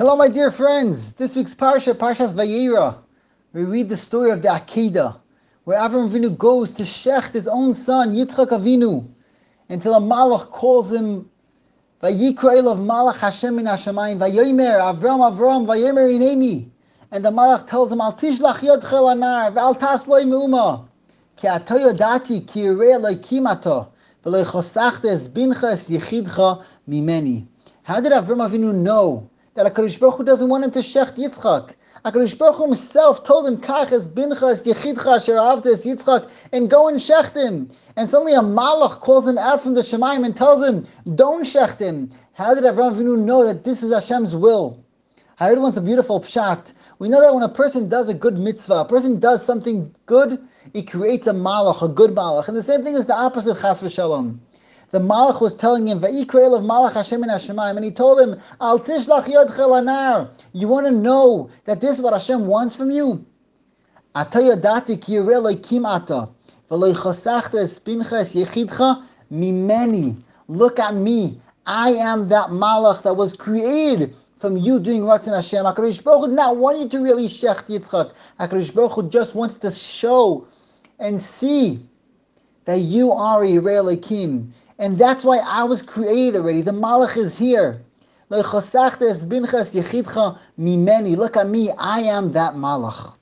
Hello, my dear friends. This week's parsha, Parshas Vayera, we read the story of the Akedah, where Avram Avinu goes to shecht his own son Yitzchak Avinu, until a malach calls him Vayikra of Malach Hashem min Hashemayim Vayomer Avram Avram Vayomer Ineni, and the malach tells him Al Tishlach Yodcha Lanar V'Al Tas Loi Meuma Ki Ato Yodati Ki Yirei Loi Kimato V'Loi Chosachta Es Bincha Es Yichidcha Mimeni. How did Avram Avinu know? That HaKadosh Baruch Hu doesn't want him to shecht Yitzchak. HaKadosh Baruch Hu himself told him, Kach es bincha es yechidcha asher es Yitzchak, and go and shecht him. And suddenly a malach calls him out from the Shemaim and tells him, don't shecht him. How did Avraham Avinu know that this is Hashem's will? I heard once a beautiful pshat. We know that when a person does a good mitzvah, a person does something good, he creates a malach, a good malach. And the same thing is the opposite, chas v'shalom the Malach was telling him, Va'ikreil of Malach Hashem in Hashemayim, and he told him, Al tishlach yod You want to know that this is what Hashem wants from you? Atayodati ki kim ata, v'loi chosachta espincha yechidcha mimeni. Look at me. I am that Malach that was created from you doing Ratzon Hashem. HaKadosh Baruch Hu not wanting to really shecht Yitzchak. HaKadosh Baruch Hu just wanted to show and see that you are a Kim. And that's why I was created already. The Malach is here. Look at me, I am that Malach.